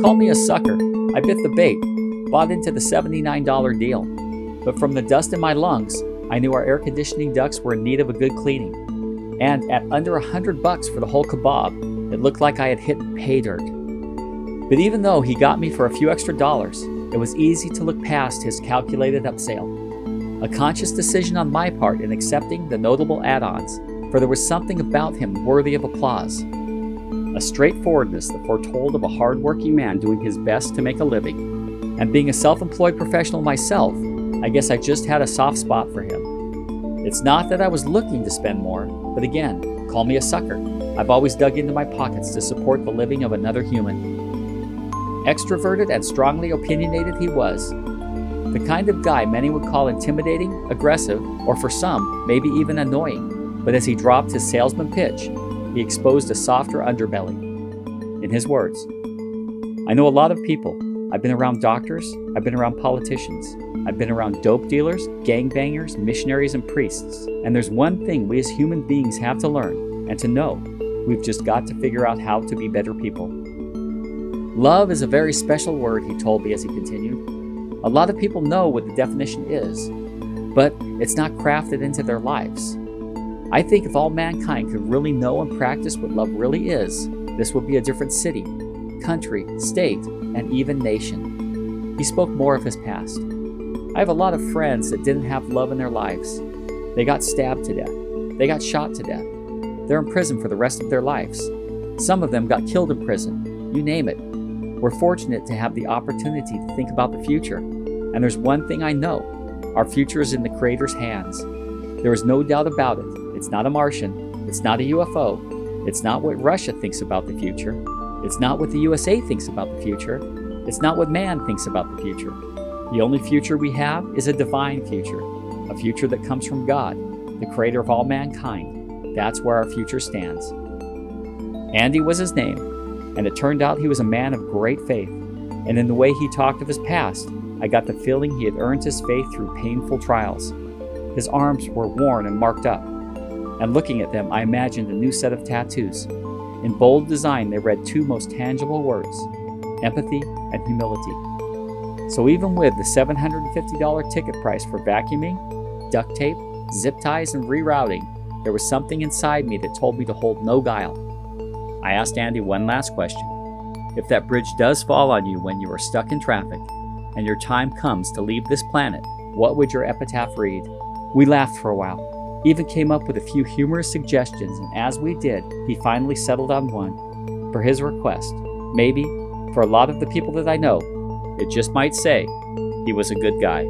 call me a sucker. I bit the bait, bought into the $79 deal. But from the dust in my lungs, I knew our air conditioning ducts were in need of a good cleaning. And at under a hundred bucks for the whole kebab, it looked like I had hit pay dirt. But even though he got me for a few extra dollars, it was easy to look past his calculated upsale. A conscious decision on my part in accepting the notable add ons, for there was something about him worthy of applause. A straightforwardness that foretold of a hard working man doing his best to make a living. And being a self employed professional myself, I guess I just had a soft spot for him. It's not that I was looking to spend more, but again, call me a sucker. I've always dug into my pockets to support the living of another human. Extroverted and strongly opinionated he was. The kind of guy many would call intimidating, aggressive, or for some, maybe even annoying. But as he dropped his salesman pitch, he exposed a softer underbelly. In his words, I know a lot of people. I've been around doctors, I've been around politicians, I've been around dope dealers, gangbangers, missionaries, and priests. And there's one thing we as human beings have to learn and to know we've just got to figure out how to be better people. Love is a very special word, he told me as he continued. A lot of people know what the definition is, but it's not crafted into their lives. I think if all mankind could really know and practice what love really is, this would be a different city, country, state, and even nation. He spoke more of his past. I have a lot of friends that didn't have love in their lives. They got stabbed to death. They got shot to death. They're in prison for the rest of their lives. Some of them got killed in prison. You name it. We're fortunate to have the opportunity to think about the future. And there's one thing I know our future is in the Creator's hands. There is no doubt about it. It's not a Martian. It's not a UFO. It's not what Russia thinks about the future. It's not what the USA thinks about the future. It's not what man thinks about the future. The only future we have is a divine future, a future that comes from God, the creator of all mankind. That's where our future stands. Andy was his name, and it turned out he was a man of great faith. And in the way he talked of his past, I got the feeling he had earned his faith through painful trials. His arms were worn and marked up, and looking at them, I imagined a new set of tattoos in bold design, they read two most tangible words empathy and humility. So, even with the $750 ticket price for vacuuming, duct tape, zip ties, and rerouting, there was something inside me that told me to hold no guile. I asked Andy one last question. If that bridge does fall on you when you are stuck in traffic and your time comes to leave this planet, what would your epitaph read? We laughed for a while even came up with a few humorous suggestions, and as we did, he finally settled on one. For his request, maybe, for a lot of the people that I know, it just might say he was a good guy.